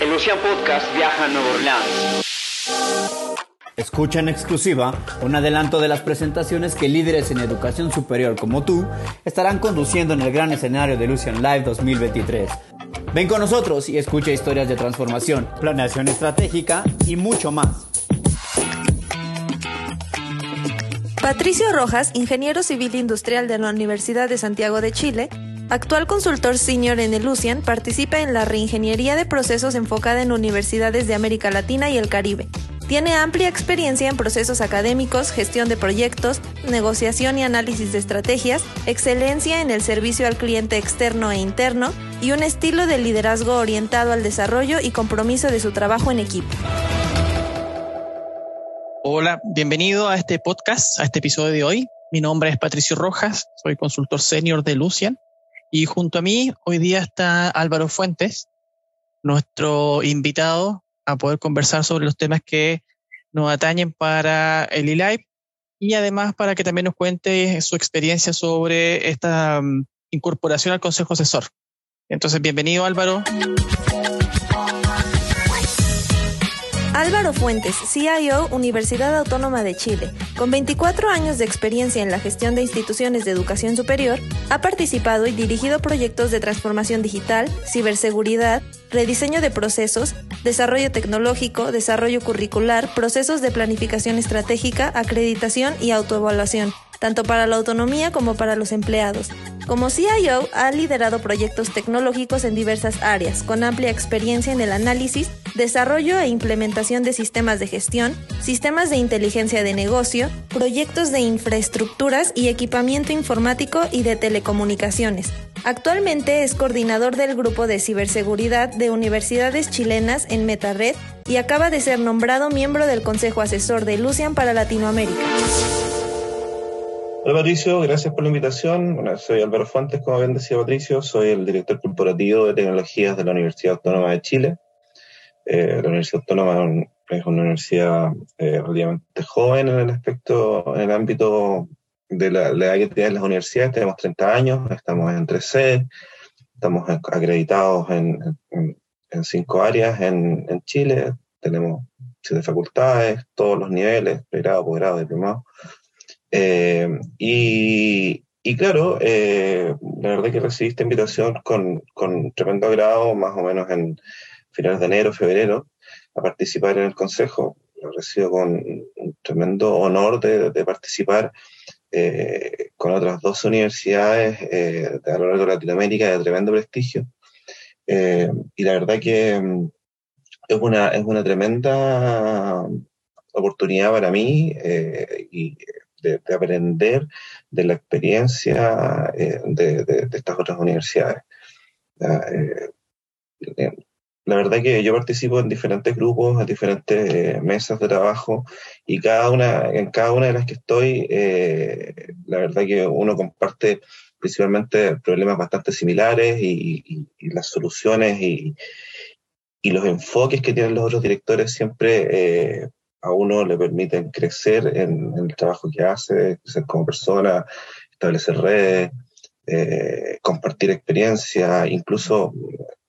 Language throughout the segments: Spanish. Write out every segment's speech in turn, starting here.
El Lucian Podcast viaja a Nueva Orleans. Escucha en exclusiva un adelanto de las presentaciones que líderes en educación superior como tú estarán conduciendo en el gran escenario de Lucian Live 2023. Ven con nosotros y escucha historias de transformación, planeación estratégica y mucho más. Patricio Rojas, ingeniero civil industrial de la Universidad de Santiago de Chile, Actual consultor senior en el Lucian, participa en la reingeniería de procesos enfocada en universidades de América Latina y el Caribe. Tiene amplia experiencia en procesos académicos, gestión de proyectos, negociación y análisis de estrategias, excelencia en el servicio al cliente externo e interno y un estilo de liderazgo orientado al desarrollo y compromiso de su trabajo en equipo. Hola, bienvenido a este podcast, a este episodio de hoy. Mi nombre es Patricio Rojas, soy consultor senior de Lucian y junto a mí hoy día está Álvaro Fuentes, nuestro invitado a poder conversar sobre los temas que nos atañen para el eLive y además para que también nos cuente su experiencia sobre esta um, incorporación al Consejo Asesor. Entonces, bienvenido Álvaro. Álvaro Fuentes, CIO, Universidad Autónoma de Chile. Con 24 años de experiencia en la gestión de instituciones de educación superior, ha participado y dirigido proyectos de transformación digital, ciberseguridad, rediseño de procesos, desarrollo tecnológico, desarrollo curricular, procesos de planificación estratégica, acreditación y autoevaluación tanto para la autonomía como para los empleados. Como CIO, ha liderado proyectos tecnológicos en diversas áreas, con amplia experiencia en el análisis, desarrollo e implementación de sistemas de gestión, sistemas de inteligencia de negocio, proyectos de infraestructuras y equipamiento informático y de telecomunicaciones. Actualmente es coordinador del grupo de ciberseguridad de universidades chilenas en MetaRed y acaba de ser nombrado miembro del Consejo Asesor de Lucian para Latinoamérica. Hola Patricio, gracias por la invitación. Soy Álvaro Fuentes, como bien decía Patricio, soy el director corporativo de tecnologías de la Universidad Autónoma de Chile. Eh, la Universidad Autónoma es una universidad eh, relativamente joven en el aspecto, en el ámbito de la, edad que tienen las universidades. Tenemos 30 años, estamos en 3C, estamos acreditados en, en, cinco áreas en, en Chile. Tenemos siete facultades, todos los niveles, pregrado, posgrado, diplomado. Eh, y, y, claro, eh, la verdad que recibí esta invitación con, con, tremendo agrado, más o menos en finales de enero, febrero, a participar en el Consejo. Lo recibo con un tremendo honor de, de participar eh, con otras dos universidades eh, a lo largo de Latinoamérica de tremendo prestigio. Eh, y la verdad que mm, es una, es una tremenda oportunidad para mí y de, aprender de la experiencia eh, de, estas otras universidades. Eh, eh, la verdad que yo participo en diferentes grupos, en diferentes mesas de trabajo y cada una, en cada una de las que estoy, la verdad que uno comparte principalmente problemas bastante similares y, las soluciones y, los enfoques que tienen los otros directores siempre a uno le permiten crecer en, el trabajo que hace, crecer como persona, establecer redes, eh, compartir experiencia, incluso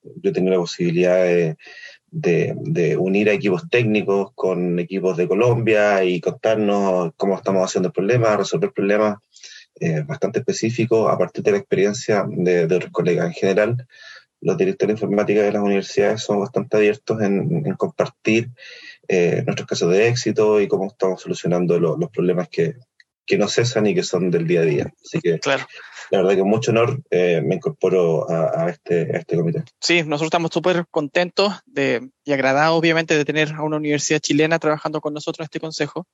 yo he tenido la posibilidad de, unir a equipos técnicos con equipos de Colombia y contarnos cómo estamos haciendo el problema, resolver problemas eh, bastante específicos a partir de la experiencia de, de, otros colegas. En general, los directores de informática de las universidades son bastante abiertos en, en compartir eh, nuestros casos de éxito y cómo estamos solucionando los problemas que, que, no cesan y que son del día a día. Así que claro. la verdad que con mucho honor eh, me incorporo a, a, este, a este comité. Sí, nosotros estamos súper contentos de, y agradados obviamente de tener a una universidad chilena trabajando con nosotros en este consejo.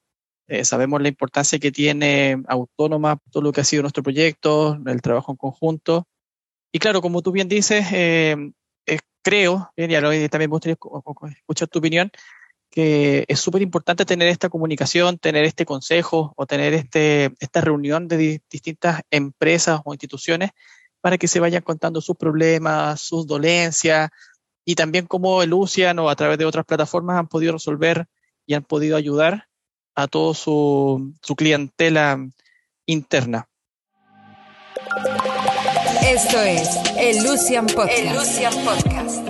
Eh, sabemos la importancia que tiene Autónoma, todo lo que ha sido nuestro proyecto, el trabajo en conjunto. Y claro, como tú bien dices, eh, creo, y también me gustaría escuchar tu opinión, que es súper importante tener esta comunicación, tener este consejo o tener este, esta reunión de distintas empresas o instituciones para que se vayan contando sus problemas, sus dolencias y también cómo el Lucian o a través de otras plataformas han podido resolver y han podido ayudar a toda su, su clientela interna. Esto es el Lucian Podcast. El Lucian Podcast.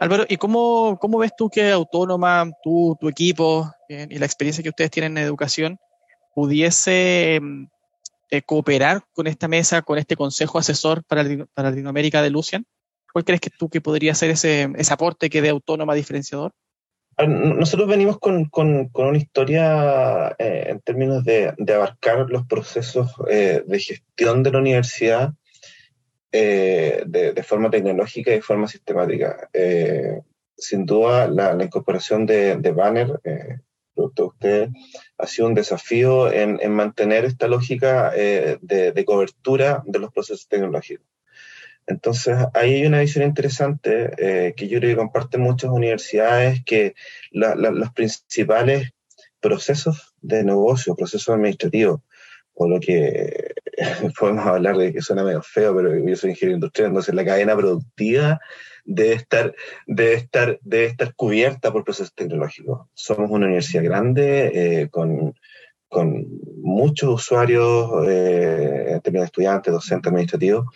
Álvaro, ¿y cómo, cómo ves tú que Autónoma, tú, tu equipo y la experiencia que ustedes tienen en educación pudiese em, eh, cooperar con esta mesa, con este consejo asesor para, Latinoamérica de Lucian? ¿Cuál crees que tú que podría ser ese, ese aporte que de Autónoma diferenciador? Nosotros venimos con, con, una historia eh, en términos de, de, abarcar los procesos eh, de gestión de la universidad eh, de, de, forma tecnológica y de forma sistemática. sin duda, la, la incorporación de, de Banner, producto de ha sido un desafío en, en mantener esta lógica de, de cobertura de los procesos tecnológicos. Entonces, ahí hay una visión interesante eh, que yo creo que comparten muchas universidades, que la, la, los principales procesos de negocio, procesos administrativos, o lo que podemos hablar de que suena medio feo, pero yo soy ingeniero industrial, entonces la cadena productiva debe estar, debe estar, debe estar cubierta por procesos tecnológicos. Somos una universidad grande, eh, con con muchos usuarios eh, en términos de estudiantes, docentes, administrativos,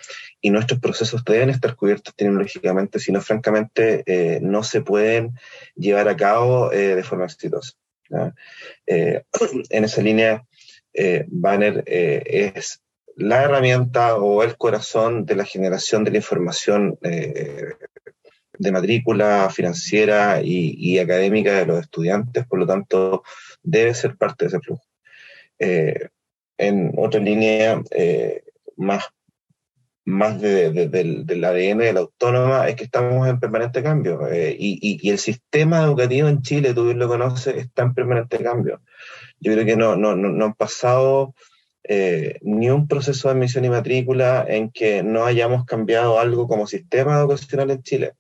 y nuestros procesos deben estar cubiertos tecnológicamente, si no, francamente, eh, no se pueden llevar a cabo eh, de forma exitosa. Eh, en esa línea, eh, Banner eh, es la herramienta o el corazón de la generación de la información de matrícula financiera y, académica de los estudiantes, por lo tanto, debe ser parte de ese flujo. Eh, en otra línea eh, más, más de, de, del, del, ADN de la autónoma es que estamos en permanente cambio eh, y, y, el sistema educativo en Chile, tú bien lo conoces, está en permanente cambio. Yo creo que no, no, no han pasado eh, ni un proceso de admisión y matrícula en que no hayamos cambiado algo como sistema educacional en Chile.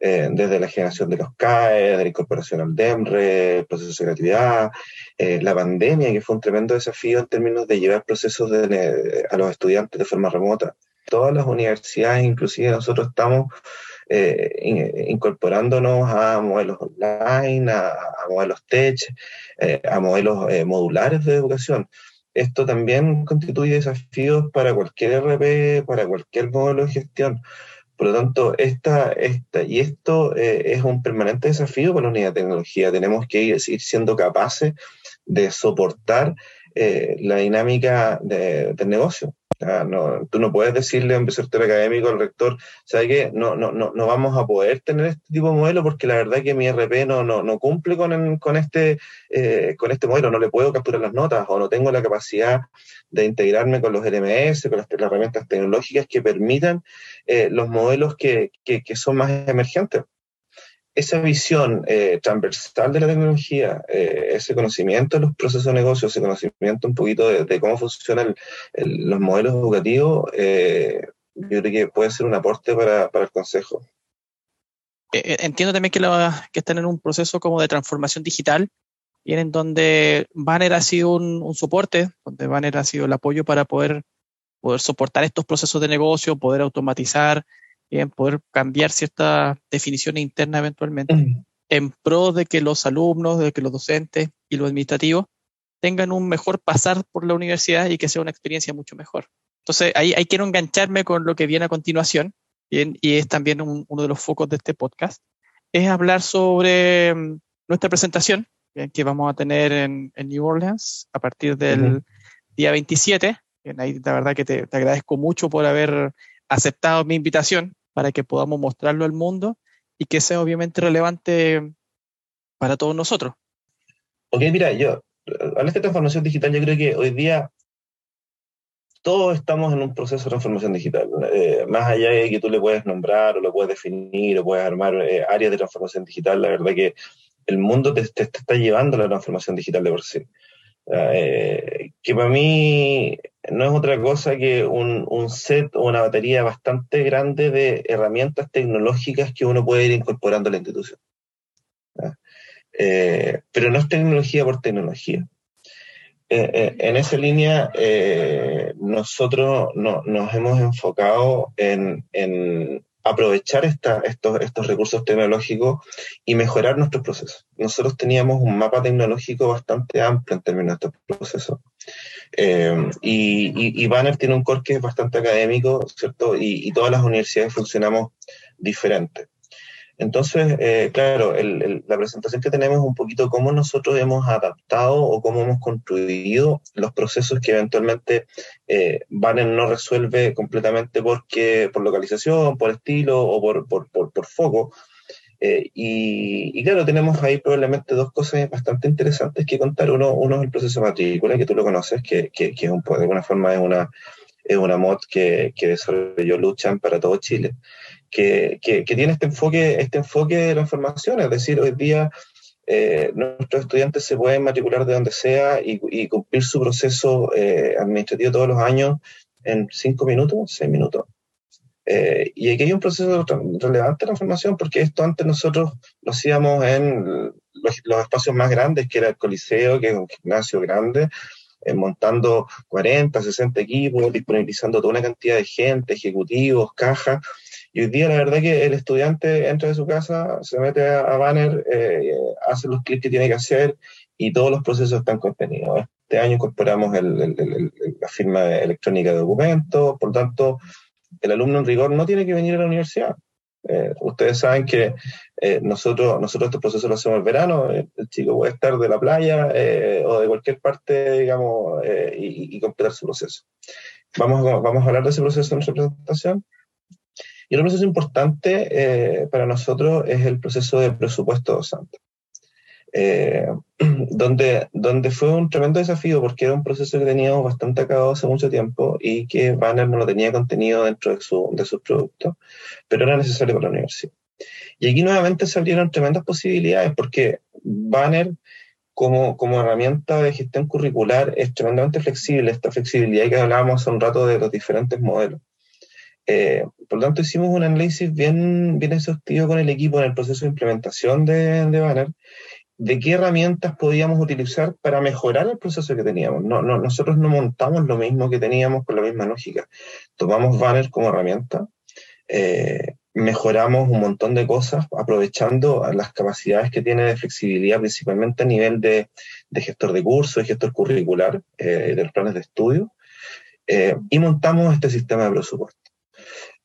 Eh, desde la generación de los CAE, de la incorporación al DEMRE, el proceso de creatividad, eh, la pandemia, que fue un tremendo desafío en términos de llevar procesos de, a los estudiantes de forma remota. Todas las universidades, inclusive nosotros estamos in, incorporándonos a modelos online, a, a modelos tech, a modelos modulares de educación. Esto también constituye desafíos para cualquier RP, para cualquier modelo de gestión. Por lo tanto, esta, esta, y esto eh, es un permanente desafío para la unidad de tecnología. Tenemos que ir, siendo capaces de soportar eh, la dinámica de, del negocio. No, tú no puedes decirle a un sector académico al rector, ¿sabe qué? No, no, no, no vamos a poder tener este tipo de modelo porque la verdad es que mi RP no, no, no cumple con, con, este, eh, con este modelo, no le puedo capturar las notas o no tengo la capacidad de integrarme con los LMS, con las, herramientas tecnológicas que permitan eh, los modelos que, que son más emergentes esa visión eh, transversal de la tecnología, eh, ese conocimiento de los procesos de negocio, ese conocimiento un poquito de, cómo funcionan los modelos educativos, eh, yo creo que puede ser un aporte para, para el Consejo. Entiendo también que, la, que, están en un proceso como de transformación digital y en donde Banner ha sido un, un, soporte, donde Banner ha sido el apoyo para poder, poder soportar estos procesos de negocio, poder automatizar, bien, poder cambiar ciertas definiciones internas eventualmente mm. en pro de que los alumnos, de que los docentes y los administrativos tengan un mejor pasar por la universidad y que sea una experiencia mucho mejor. Entonces, ahí, ahí quiero engancharme con lo que viene a continuación, bien, y es también un, uno de los focos de este podcast, es hablar sobre um, nuestra presentación bien, que vamos a tener en, en, New Orleans a partir del uh -huh. día 27. Bien, ahí la verdad que te, te agradezco mucho por haber aceptado mi invitación para que podamos mostrarlo al mundo y que sea obviamente relevante para todos nosotros. Ok, mira, yo, al de transformación digital, yo creo que hoy día todos estamos en un proceso de transformación digital. Eh, más allá de que tú le puedes nombrar o lo puedes definir o puedes armar eh, áreas de transformación digital, la verdad que el mundo te, está llevando a la transformación digital de por sí. Eh, que para mí no es otra cosa que un, un, set o una batería bastante grande de herramientas tecnológicas que uno puede ir incorporando a la institución. Eh, pero no es tecnología por tecnología. Eh, eh en esa línea, nosotros no, nos hemos enfocado en, en aprovechar esta, estos, estos recursos tecnológicos y mejorar nuestros procesos. Nosotros teníamos un mapa tecnológico bastante amplio en términos de estos procesos. Eh, y, y, y, Banner tiene un core que es bastante académico, ¿cierto? Y, y todas las universidades funcionamos diferente. Entonces, eh, claro, la presentación que tenemos es un poquito cómo nosotros hemos adaptado o cómo hemos construido los procesos que eventualmente eh, Banner no resuelve completamente porque, por localización, por estilo o por, por, por, foco. Eh, y, claro, tenemos ahí probablemente dos cosas bastante interesantes que contar. Uno, uno es el proceso matrícula, que tú lo conoces, que, que, que es un, de alguna forma es una, es una mod que, que desarrolló Luchan para todo Chile que, tiene este enfoque, este enfoque de la información, es decir, hoy día eh, nuestros estudiantes se pueden matricular de donde sea y, cumplir su proceso eh, administrativo todos los años en cinco minutos, seis minutos. Eh, y aquí hay un proceso relevante de la formación, porque esto antes nosotros lo hacíamos en los, los espacios más grandes, que era el Coliseo, que es un gimnasio grande, montando 40, 60 equipos, disponibilizando toda una cantidad de gente, ejecutivos, cajas, y hoy día la verdad que el estudiante entra de su casa, se mete a, Banner, eh, hace los clics que tiene que hacer y todos los procesos están contenidos. Este año incorporamos la firma electrónica de documentos, por tanto, el alumno en rigor no tiene que venir a la universidad. Eh, ustedes saben que eh, nosotros, nosotros este proceso lo hacemos el verano, el chico puede estar de la playa o de cualquier parte, digamos, y, y, completar su proceso. Vamos, vamos a hablar de ese proceso en nuestra presentación. Y otro proceso importante eh, para nosotros es el proceso de presupuesto docente, eh, donde, donde fue un tremendo desafío porque era un proceso que teníamos bastante acabado hace mucho tiempo y que Banner no lo tenía contenido dentro de, su, de sus productos, pero era necesario para la universidad. Y aquí nuevamente se abrieron tremendas posibilidades porque Banner como, como, herramienta de gestión curricular es tremendamente flexible, esta flexibilidad que hablábamos hace un rato de los diferentes modelos. Eh, por lo tanto, hicimos un análisis bien, bien exhaustivo con el equipo en el proceso de implementación de, de Banner, de qué herramientas podíamos utilizar para mejorar el proceso que teníamos. No, no, nosotros no montamos lo mismo que teníamos con la misma lógica. Tomamos Banner como herramienta, eh, mejoramos un montón de cosas aprovechando las capacidades que tiene de flexibilidad, principalmente a nivel de, gestor de curso, de gestor curricular, eh, de los planes de estudio, y montamos este sistema de presupuesto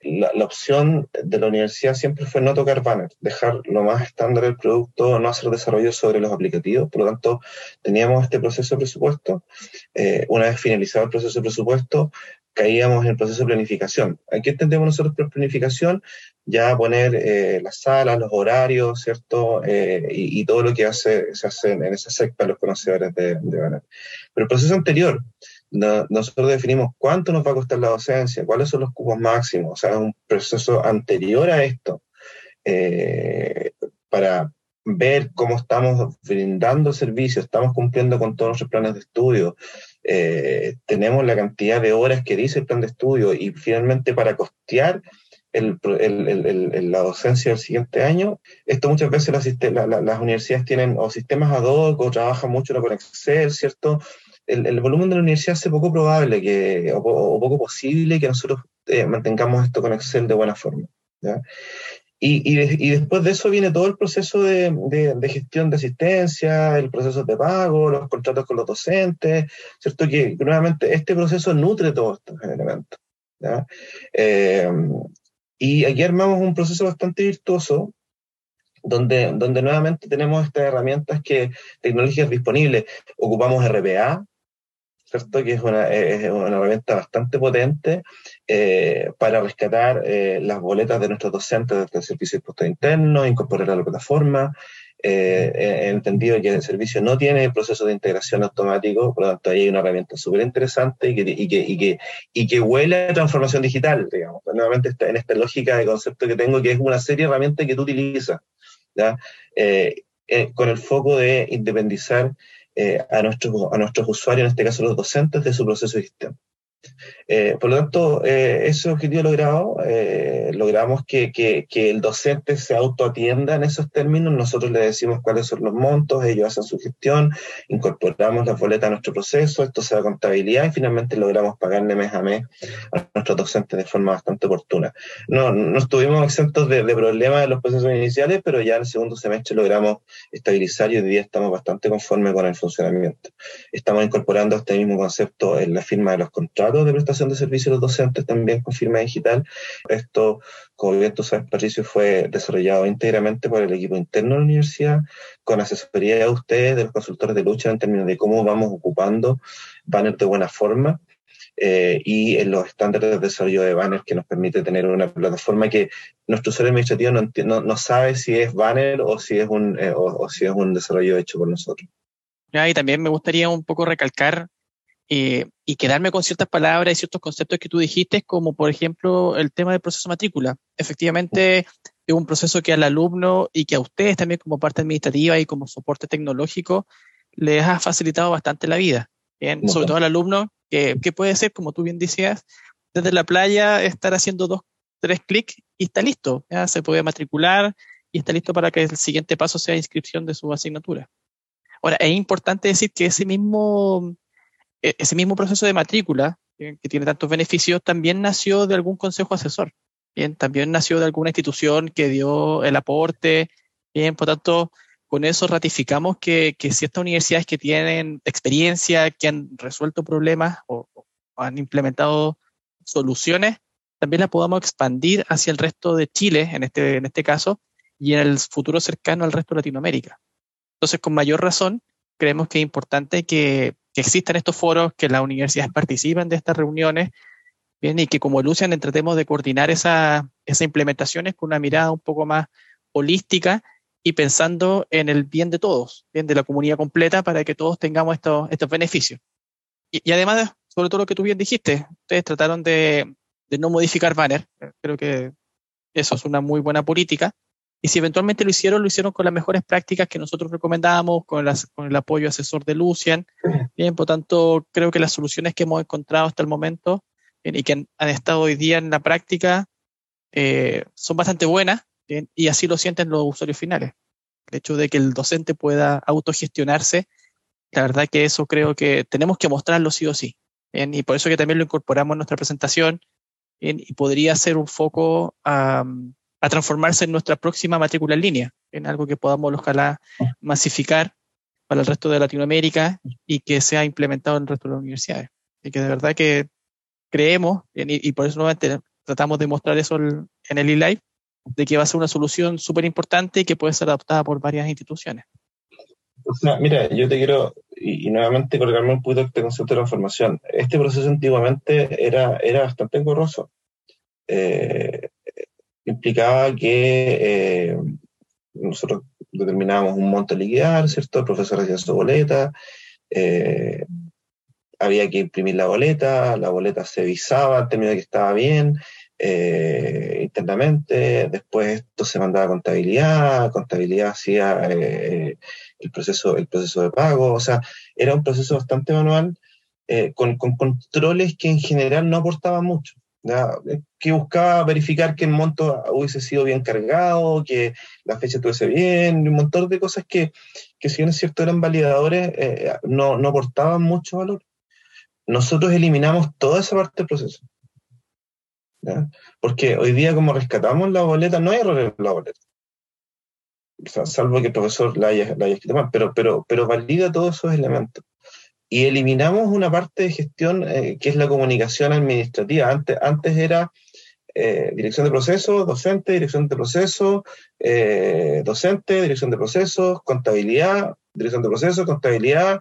la, opción de la universidad siempre fue no tocar banner, dejar lo más estándar el producto, no hacer desarrollo sobre los aplicativos. Por lo tanto, teníamos este proceso de presupuesto. Eh, una vez finalizado el proceso de presupuesto, caíamos en el proceso de planificación. Aquí entendemos nosotros por planificación ya poner eh, las salas, los horarios, ¿cierto? Eh, y, todo lo que hace, se hace en esa secta los conocedores de, de Banner. Pero el proceso anterior, nosotros definimos cuánto nos va a costar la docencia, cuáles son los cupos máximos, o sea, un proceso anterior a esto, eh, para ver cómo estamos brindando servicios, estamos cumpliendo con todos nuestros planes de estudio, eh, tenemos la cantidad de horas que dice el plan de estudio y finalmente para costear la docencia del siguiente año. Esto muchas veces las, las universidades tienen o sistemas ad hoc o trabajan mucho con Excel, ¿cierto? El, volumen de la universidad hace poco probable que, o, poco posible que nosotros eh, mantengamos esto con Excel de buena forma. Y, y, después de eso viene todo el proceso de, de, gestión de asistencia, el proceso de pago, los contratos con los docentes, ¿cierto? Que nuevamente este proceso nutre todos estos elementos. Eh, y aquí armamos un proceso bastante virtuoso donde, donde nuevamente tenemos estas herramientas que, tecnologías disponibles. Ocupamos RPA, ¿cierto? Que es una, una herramienta bastante potente eh, para rescatar eh, las boletas de nuestros docentes desde el servicio de impuesto interno, incorporarla a la plataforma. Eh, he entendido que el servicio no tiene proceso de integración automático, por lo tanto ahí hay una herramienta súper interesante y que, y, que, y, que, y que huele a transformación digital, digamos. Nuevamente está en esta lógica de concepto que tengo, que es una serie de herramientas que tú utilizas, ¿ya? con el foco de independizar eh, a, nuestros, a nuestros usuarios, en este caso los docentes, de su proceso de gestión. Eh, por lo tanto, eh, ese objetivo logrado, eh, logramos que, el docente se autoatienda en esos términos, nosotros le decimos cuáles son los montos, ellos hacen su gestión, incorporamos la boleta a nuestro proceso, esto se da contabilidad y finalmente logramos pagarle mes a mes a nuestros docentes de forma bastante oportuna. No, no estuvimos exentos de, problemas en los procesos iniciales, pero ya el segundo semestre logramos estabilizar y hoy día estamos bastante conformes con el funcionamiento. Estamos incorporando este mismo concepto en la firma de los contratos contratos de prestación de servicios a los docentes también con firma digital. Esto, como bien tú sabes, Patricio, fue desarrollado íntegramente por el equipo interno de la universidad, con asesoría de ustedes, de los consultores de lucha, en términos de cómo vamos ocupando banners de buena forma. Eh, y en los estándares de desarrollo de banners que nos permite tener una plataforma que nuestro usuario administrativo no, no, sabe si es banner o si es un, eh, o si es un desarrollo hecho por nosotros. Y también me gustaría un poco recalcar eh, y quedarme con ciertas palabras y ciertos conceptos que tú dijiste, como por ejemplo el tema del proceso matrícula. Efectivamente, es un proceso que al alumno y que a ustedes también como parte administrativa y como soporte tecnológico les ha facilitado bastante la vida. Bien, sobre todo al alumno, que, que, puede ser, como tú bien decías, desde la playa estar haciendo dos, tres clics y está listo. Ya se puede matricular y está listo para que el siguiente paso sea inscripción de su asignatura. Ahora, es importante decir que ese mismo, ese mismo proceso de matrícula, que tiene tantos beneficios, también nació de algún consejo asesor. Bien, también nació de alguna institución que dio el aporte. Bien, por tanto, con eso ratificamos que, que ciertas universidades que tienen experiencia, que han resuelto problemas o, o han implementado soluciones, también las podamos expandir hacia el resto de Chile, en este, en este caso, y en el futuro cercano al resto de Latinoamérica. Entonces, con mayor razón, creemos que es importante que, existan estos foros, que las universidades participen de estas reuniones, bien, y que como Lucian tratemos de coordinar esas esa implementaciones con una mirada un poco más holística y pensando en el bien de todos, bien de la comunidad completa, para que todos tengamos estos, estos beneficios. Y, además, sobre todo lo que tú bien dijiste, ustedes trataron de, de no modificar banner, creo que eso es una muy buena política, y si eventualmente lo hicieron, lo hicieron con las mejores prácticas que nosotros recomendábamos, con, con el apoyo asesor de Lucian. Bien, por tanto, creo que las soluciones que hemos encontrado hasta el momento y que han, estado hoy día en la práctica eh, son bastante buenas y así lo sienten los usuarios finales. El hecho de que el docente pueda autogestionarse, la verdad que eso creo que tenemos que mostrarlo sí o sí. y por eso que también lo incorporamos en nuestra presentación y podría ser un foco a a transformarse en nuestra próxima matrícula en línea, en algo que podamos, ojalá, masificar para el resto de Latinoamérica y que sea implementado en el resto de las universidades. Y que de verdad que creemos, y, por eso nuevamente tratamos de mostrar eso en el e-live, de que va a ser una solución súper importante y que puede ser adoptada por varias instituciones. mira, yo te quiero, y, nuevamente colgarme un poquito este concepto de transformación. Este proceso antiguamente era, era bastante engorroso. Eh, implicaba que eh, nosotros determinábamos un monto a liquidar, ¿cierto? El profesor hacía su boleta, eh, había que imprimir la boleta, la boleta se visaba, término de que estaba bien eh, internamente, después esto se mandaba a contabilidad, contabilidad hacía el, proceso, el proceso de pago, o sea, era un proceso bastante manual con, con controles que en general no aportaban mucho que buscaba verificar que el monto hubiese sido bien cargado, que la fecha estuviese bien, un montón de cosas que, que si bien es cierto eran validadores, eh, no, no aportaban mucho valor. Nosotros eliminamos toda esa parte del proceso. Porque hoy día como rescatamos la boleta, no hay error en la boleta. salvo que el profesor la haya, la haya escrito mal, pero, pero, pero valida todos esos elementos y eliminamos una parte de gestión eh, que es la comunicación administrativa. Antes, antes era eh, dirección de procesos, docente, dirección de procesos, eh, docente, dirección de procesos, contabilidad, dirección de procesos, contabilidad.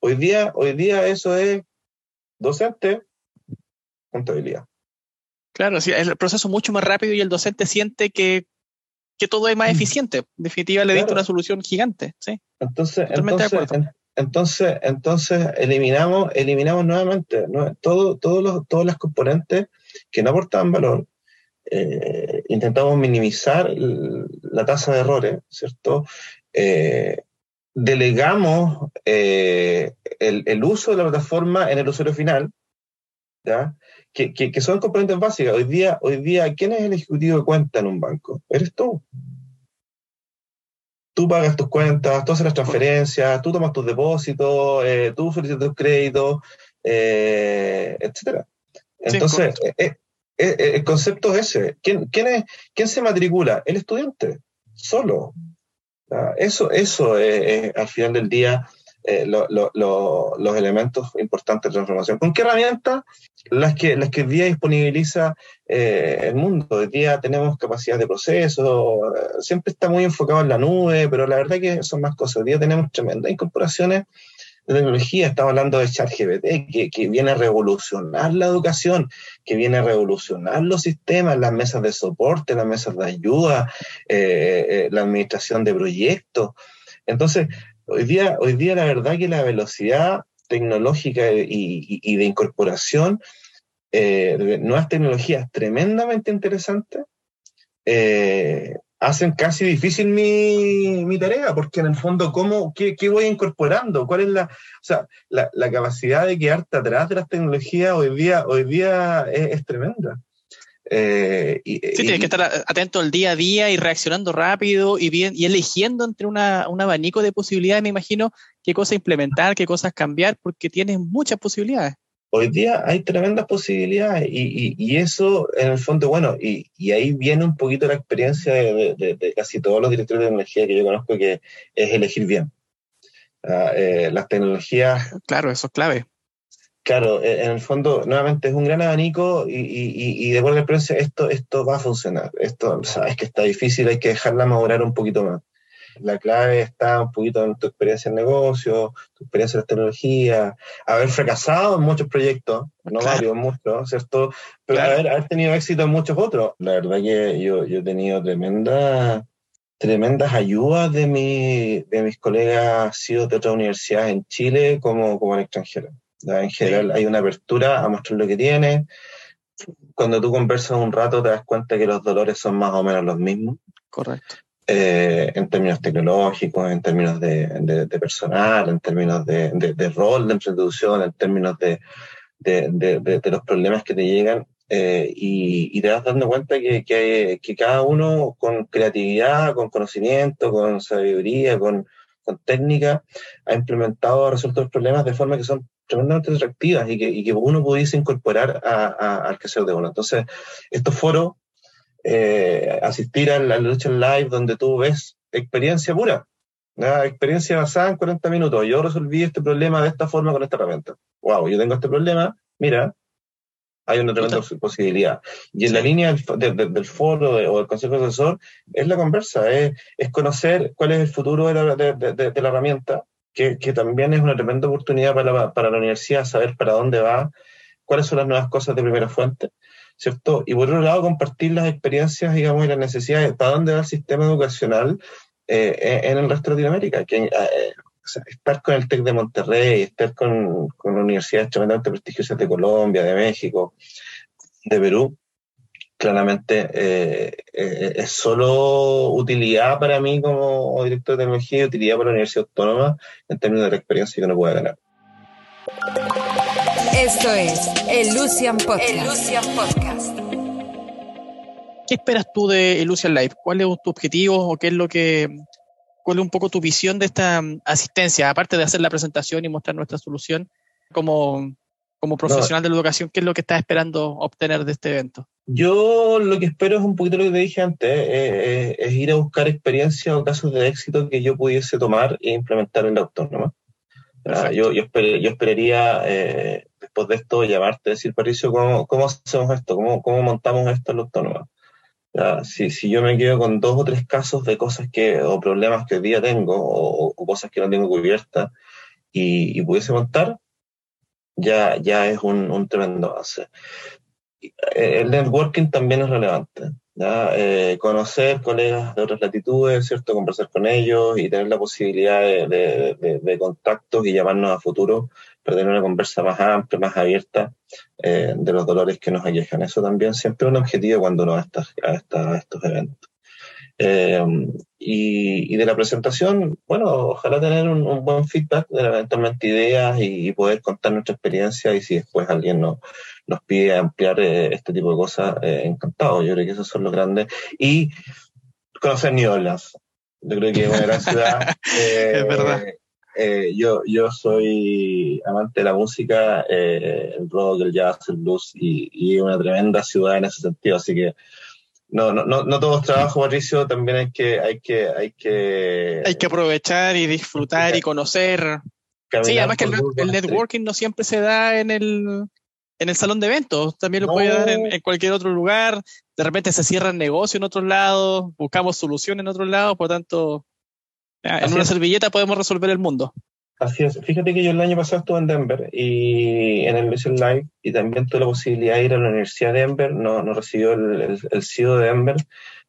hoy, día, hoy día eso es docente, contabilidad. Claro, sí, el proceso mucho más rápido y el docente siente que, que todo es más mm. eficiente. En definitiva, le diste una solución gigante. ¿sí? Entonces, entonces, entonces, entonces eliminamos, eliminamos nuevamente todo, todos los, todas las componentes que no aportaban valor. Eh, intentamos minimizar la tasa de errores, ¿cierto? Eh, delegamos eh, el, uso de la plataforma en el usuario final, ¿ya? Que, que, que, son componentes básicas. Hoy día, hoy día, ¿quién es el ejecutivo de cuenta en un banco? Eres tú tú pagas tus cuentas, tú haces las transferencias, tú tomas tus depósitos, eh, tú solicitas tus créditos, eh, etc. Entonces, eh, el concepto es ese. ¿Quién, quién, es, ¿Quién se matricula? El estudiante, solo. Eso, eso es, al final del día eh, los elementos importantes de transformación. ¿Con qué herramientas? Las que, las que hoy día disponibiliza eh, el mundo. Hoy día tenemos capacidad de proceso, siempre está muy enfocado en la nube, pero la verdad que son más cosas. Hoy día tenemos tremendas incorporaciones de tecnología, estamos hablando de ChatGPT, que, que viene a revolucionar la educación, que viene a revolucionar los sistemas, las mesas de soporte, las mesas de ayuda, eh, la administración de proyectos. Entonces, Hoy día, hoy día la verdad que la velocidad tecnológica y, de incorporación eh, de nuevas tecnologías tremendamente interesantes eh, hacen casi difícil mi, tarea, porque en el fondo, ¿cómo, qué, voy incorporando? ¿Cuál es la, o sea, la, capacidad de quedarte atrás de las tecnologías hoy día, hoy día es tremenda? Eh, sí, tienes que estar atento al día a día y reaccionando rápido y bien y eligiendo entre una, un abanico de posibilidades, me imagino, qué cosas implementar, qué cosas cambiar, porque tienes muchas posibilidades. Hoy día hay tremendas posibilidades y, y, eso, en el fondo, bueno, y, y, ahí viene un poquito la experiencia de, de, casi todos los directores de tecnología que yo conozco, que es elegir bien. Ah, eh, las tecnologías... Claro, eso es clave Claro, e, en el fondo, nuevamente es un gran abanico y, y, y de buena experiencia esto, esto va a funcionar. Esto, sabes que está difícil, hay que dejarla madurar un poquito más. La clave está un poquito en tu experiencia en negocio, tu experiencia en la tecnología, haber fracasado en muchos proyectos, no varios, muchos, ¿cierto? Pero haber, haber, tenido éxito en muchos otros. La verdad que yo, yo he tenido tremenda, tremendas ayudas de, mi, de mis colegas sido de otras universidades en Chile como, como en extranjero. En general hay una apertura a mostrar lo que tiene. Cuando tú conversas un rato te das cuenta que los dolores son más o menos los mismos. Correcto. Eh, en términos tecnológicos, en términos de, de, personal, en términos de, de, rol de introducción, en términos de, los problemas que te llegan. Eh, y, y, te vas dando cuenta que, que, que, cada uno con creatividad, con conocimiento, con sabiduría, con, con técnica, ha implementado, ha resuelto los problemas de forma que son tremendamente atractivas y que, y que uno pudiese incorporar a, a, al de uno. Entonces, estos foros, eh, asistir a la lucha live donde tú ves experiencia pura, experiencia basada en 40 minutos. Yo resolví este problema de esta forma con esta herramienta. Wow, yo tengo este problema, mira, hay una tremenda posibilidad. Y en la línea del, del foro o del consejo asesor es la conversa, es, es conocer cuál es el futuro de la, de, de la herramienta, que, también es una tremenda oportunidad para la, para la universidad saber para dónde va, cuáles son las nuevas cosas de primera fuente, ¿cierto? Y por otro lado, compartir las experiencias, digamos, y las necesidades, para dónde va el sistema educacional eh, en el resto de Latinoamérica. Que, eh, o estar con el TEC de Monterrey, estar con, con universidades tremendamente prestigiosas de Colombia, de México, de Perú, claramente eh, eh, es solo utilidad para mí como director de tecnología y utilidad para la Universidad Autónoma en términos de la experiencia que uno puede ganar. Esto es el Lucian Podcast. ¿Qué esperas tú de Lucian Live? ¿Cuál es tu objetivo o qué es lo que cuál es un poco tu visión de esta asistencia, aparte de hacer la presentación y mostrar nuestra solución como, como profesional de la educación, ¿qué es lo que estás esperando obtener de este evento? Yo lo que espero es un poquito lo que te dije antes, eh, eh, es ir a buscar experiencias o casos de éxito que yo pudiese tomar e implementar en la autónoma. Ah, yo, yo, yo, esperaría, eh, después de esto, llamarte, decir, Patricio, ¿cómo, cómo hacemos esto? ¿Cómo, ¿Cómo montamos esto en la autónoma? Si, si yo me quedo con dos o tres casos de cosas que, o problemas que hoy día tengo, o, cosas que no tengo cubiertas, y, y pudiese montar, ya, ya es un, un tremendo avance. Eh, el networking también es relevante. Eh, conocer colegas de otras latitudes, ¿cierto? Conversar con ellos y tener la posibilidad de, contactos y llamarnos a futuro para tener una conversa más amplia, más abierta eh, de los dolores que nos aquejan. Eso también siempre es un objetivo cuando uno va a, a estos eventos. Eh, y, de la presentación, bueno, ojalá tener un, buen feedback, de eventualmente ideas y, poder contar nuestra experiencia y si después alguien nos, nos pide ampliar eh, este tipo de cosas, eh, encantado. Yo creo que esos son los grandes. Y conocer Orleans. Yo creo que es una gran ciudad. es verdad. yo, yo soy amante de la música, el rock, el jazz, el blues y, y una tremenda ciudad en ese sentido, así que no, no, no, no todo es trabajo, Patricio, también hay que, hay que, hay que. Hay que aprovechar y disfrutar y conocer. sí, además que el, networking no siempre se da en el, en el salón de eventos, también lo puede dar en, cualquier otro lugar. De repente se cierran negocios en otros lados, buscamos soluciones en otros lados, por tanto, en una servilleta podemos resolver el mundo. Así es. Fíjate que yo el año pasado estuve en Denver y en el Mission Live y también tuve la posibilidad de ir a la Universidad de Denver, nos no recibió el, el, CEO de Denver,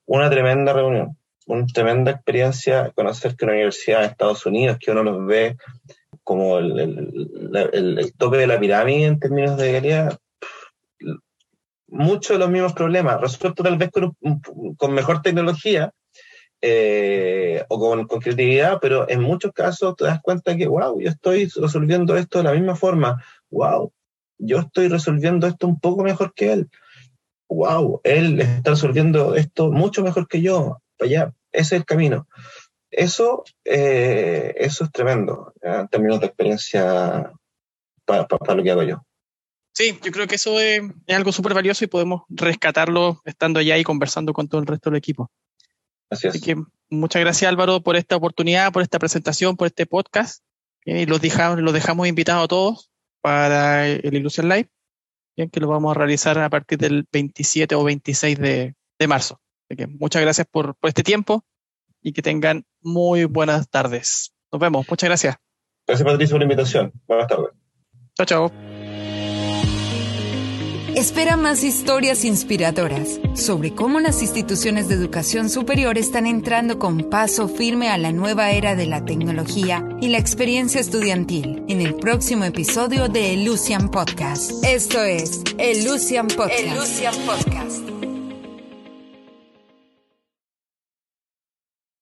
una tremenda reunión, una tremenda experiencia conocer que una universidad de Estados Unidos, que uno los ve como el, el tope de la pirámide en términos de calidad, muchos de los mismos problemas, resueltos tal vez con, con mejor tecnología, eh, o con, creatividad, pero en muchos casos te das cuenta que, wow, yo estoy resolviendo esto de la misma forma, wow, yo estoy resolviendo esto un poco mejor que él, wow, él está resolviendo esto mucho mejor que yo, para allá, ese es el camino. Eso, eh, eso es tremendo en términos de experiencia para, lo que hago yo. Sí, yo creo que eso es, es algo súper valioso y podemos rescatarlo estando allá y conversando con todo el resto del equipo. Así, que muchas gracias Álvaro por esta oportunidad, por esta presentación, por este podcast. y los dejamos, los dejamos invitados a todos para el Illusion Live, bien, que lo vamos a realizar a partir del 27 o 26 de, marzo. Así que muchas gracias por, por este tiempo y que tengan muy buenas tardes. Nos vemos. Muchas gracias. Gracias Patricio por la invitación. Buenas tardes. Chao, chao. Espera más historias inspiradoras sobre cómo las instituciones de educación superior están entrando con paso firme a la nueva era de la tecnología y la experiencia estudiantil en el próximo episodio de Lucian Podcast. Esto es el Lucian Podcast. Podcast.